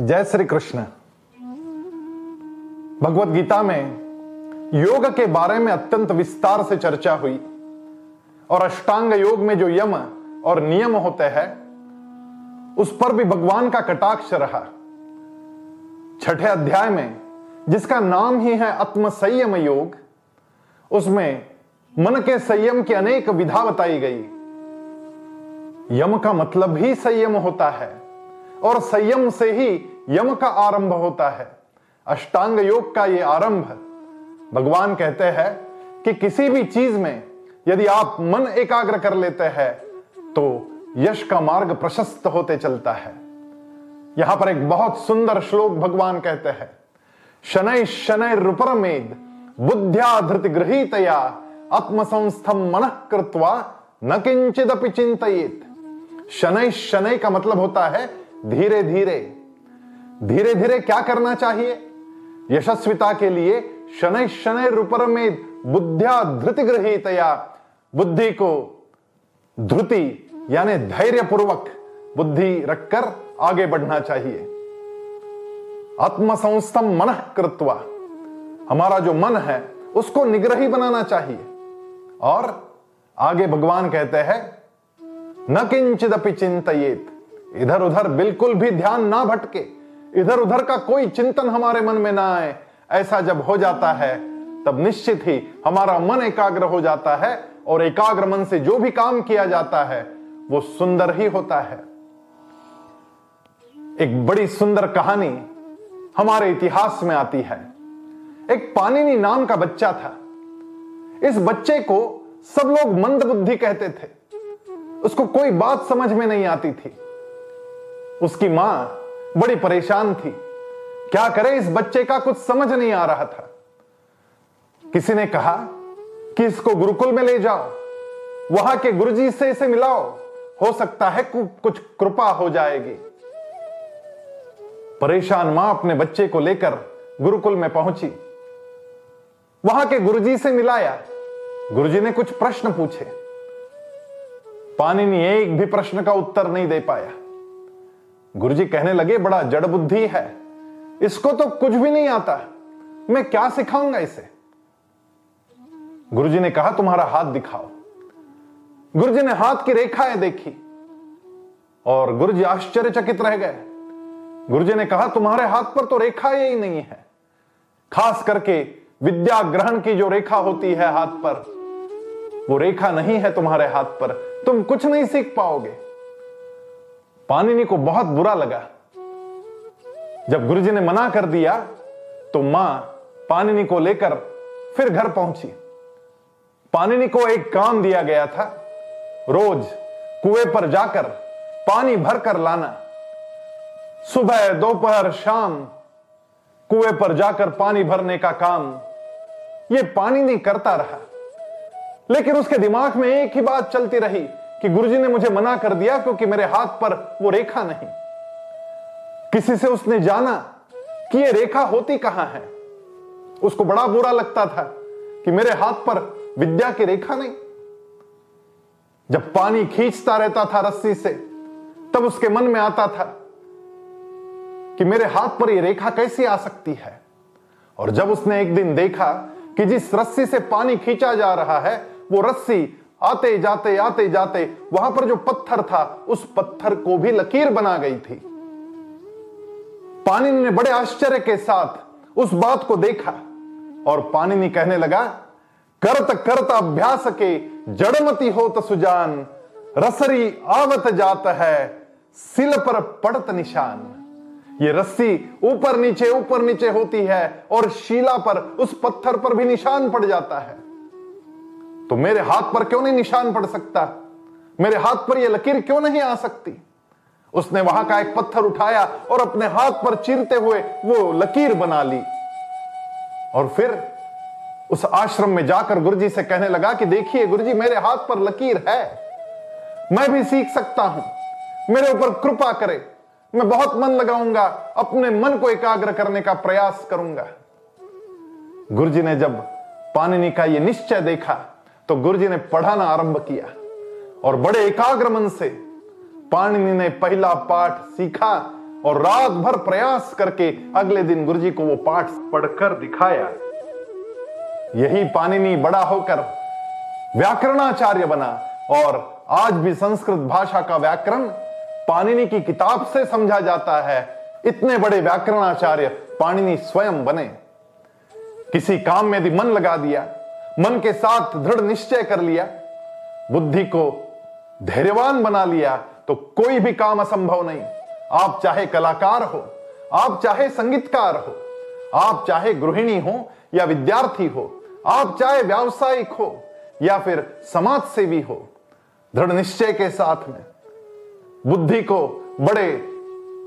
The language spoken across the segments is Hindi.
जय श्री कृष्ण। भगवत गीता में योग के बारे में अत्यंत विस्तार से चर्चा हुई और अष्टांग योग में जो यम और नियम होते हैं, उस पर भी भगवान का कटाक्ष रहा। छठे अध्याय में, जिसका नाम ही है आत्म संयम योग, उसमें मन के संयम की अनेक विधा बताई गई। यम का मतलब ही संयम होता है। और संयम से ही यम का आरंभ होता है। अष्टांग योग का यह आरंभ। भगवान कहते हैं कि किसी भी चीज़ में यदि आप मन एकाग्र कर लेते हैं तो यश का मार्ग प्रशस्त होते चलता है। यहाँ पर एक बहुत सुंदर श्लोक भगवान कहते हैं, शनै शनै रुपरमेद बुद्ध्या धृति गृहीतया, आत्मसंस्थम मन कृत्वा, न किंचित चिंतित शनै शनै का मतलब होता है धीरे धीरे धीरे धीरे क्या करना चाहिए? यशस्विता के लिए शनै शनै रूपर में बुद्धिया धृति गृहितया बुद्धि को धृति यानी धैर्य पूर्वक बुद्धि रखकर आगे बढ़ना चाहिए। आत्मसंस्तम मन कृत्वा, हमारा जो मन है, उसको निग्रही बनाना चाहिए। और आगे भगवान कहते हैं, न किंचित चिंतित इधर उधर बिल्कुल भी ध्यान ना भटके इधर उधर का कोई चिंतन हमारे मन में ना आए। ऐसा जब हो जाता है, तब निश्चित ही हमारा मन एकाग्र हो जाता है और एकाग्र मन से जो भी काम किया जाता है, वो सुंदर ही होता है। एक बड़ी सुंदर कहानी हमारे इतिहास में आती है। एक पानिनी नाम का बच्चा था। इस बच्चे को सब लोग मंद बुद्धि कहते थे। उसको कोई बात समझ में नहीं आती थी। उसकी माँ बड़ी परेशान थी। क्या करे इस बच्चे का कुछ समझ नहीं आ रहा था। किसी ने कहा कि इसको गुरुकुल में ले जाओ। वहाँ के गुरुजी से इसे मिलाओ। हो सकता है कुछ कृपा हो जाएगी। परेशान माँ अपने बच्चे को लेकर गुरुकुल में पहुँची। वहाँ के गुरुजी से मिलाया। गुरुजी ने कुछ प्रश्न पूछे। पानी ने एक भी प्रश्न का उत्तर नहीं दे पाया। गुरुजी कहने लगे, बड़ा जड़ बुद्धि है। इसको तो कुछ भी नहीं आता। मैं क्या सिखाऊँगा इसे? गुरुजी ने कहा, तुम्हारा हाथ दिखाओ। गुरुजी ने हाथ की रेखाएँ देखी और गुरुजी आश्चर्यचकित रह गए। गुरुजी ने कहा, तुम्हारे हाथ पर तो रेखा ही नहीं है। खास करके विद्या ग्रहण की जो रेखा होती है हाथ पर, वो रेखा नहीं है तुम्हारे हाथ पर। तुम कुछ नहीं सीख पाओगे। पानिनी को बहुत बुरा लगा। जब गुरुजी ने मना कर दिया तो माँ पानिनी को लेकर फिर घर पहुँची। पानिनी को एक काम दिया गया था, रोज कुएँ पर जाकर पानी भरकर लाना। सुबह, दोपहर, शाम कुएँ पर जाकर पानी भरने का काम यह पानी नहीं करता रहा। लेकिन उसके दिमाग में एक ही बात चलती रही कि गुरुजी ने मुझे मना कर दिया क्योंकि मेरे हाथ पर वो रेखा नहीं। किसी से उसने जाना कि ये रेखा होती कहाँ है? उसको बड़ा बुरा लगता था कि मेरे हाथ पर विद्या की रेखा नहीं। जब पानी खींचता रहता था रस्सी से, तब उसके मन में आता था कि मेरे हाथ पर यह रेखा कैसी आ सकती है? और जब उसने एक दिन देखा कि जिस रस्सी से पानी खींचा जा रहा है, वो रस्सी आते जाते आते जाते, वहाँ पर जो पत्थर था, उस पत्थर को भी लकीर बना गई थी। पानी ने बड़े आश्चर्य के साथ उस बात को देखा और पानी ने कहने लगा, करत करत अभ्यास के जड़मती हो सुजान, रसरी आवत जात है, सिल पर पड़त निशान। ये रस्सी ऊपर नीचे ऊपर नीचे होती है और शीला पर, उस पत्थर पर भी निशान पड़ जाता है। तो मेरे हाथ पर क्यों नहीं निशान पड़ सकता? मेरे हाथ पर यह लकीर क्यों नहीं आ सकती? उसने वहाँ का एक पत्थर उठाया और अपने हाथ पर चीरते हुए वो लकीर बना ली। और फिर उस आश्रम में जाकर गुरुजी से कहने लगा कि देखिए गुरुजी, मेरे हाथ पर लकीर है। मैं भी सीख सकता हूँ। मेरे ऊपर कृपा करे। मैं बहुत मन लगाऊँगा। अपने मन को एकाग्र करने का प्रयास करूँगा। गुरुजी ने जब पानिनी का यह निश्चय देखा तो गुरुजी ने पढ़ाना आरंभ किया और बड़े एकाग्र मन से पाणिनि ने पहला पाठ सीखा और रात भर प्रयास करके अगले दिन गुरुजी को वो पाठ पढ़कर दिखाया। यही पानिनी बड़ा होकर व्याकरणाचार्य बना और आज भी संस्कृत भाषा का व्याकरण पानिनी की किताब से समझा जाता है। इतने बड़े व्याकरणाचार्य पाणिनि स्वयं बने। किसी काम में यदि मन लगा दिया मन के साथ दृढ़ निश्चय कर लिया, बुद्धि को धैर्यवान बना लिया तो कोई भी काम असंभव नहीं। आप चाहे कलाकार हो, आप चाहे संगीतकार हो, आप चाहे गृहिणी हो या विद्यार्थी हो, आप चाहे व्यावसायिक हो या फिर समाज सेवी हो, दृढ़ निश्चय के साथ में, बुद्धि को बड़े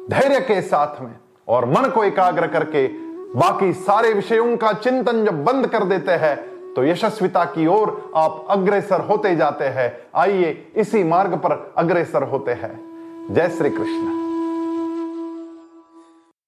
धैर्य के साथ में और मन को एकाग्र करके बाकी सारे विषयों का चिंतन जब बंद कर देते हैं तो यशस्विता की ओर आप अग्रसर होते जाते हैं। आइए इसी मार्ग पर अग्रसर होते हैं। जय श्री कृष्ण।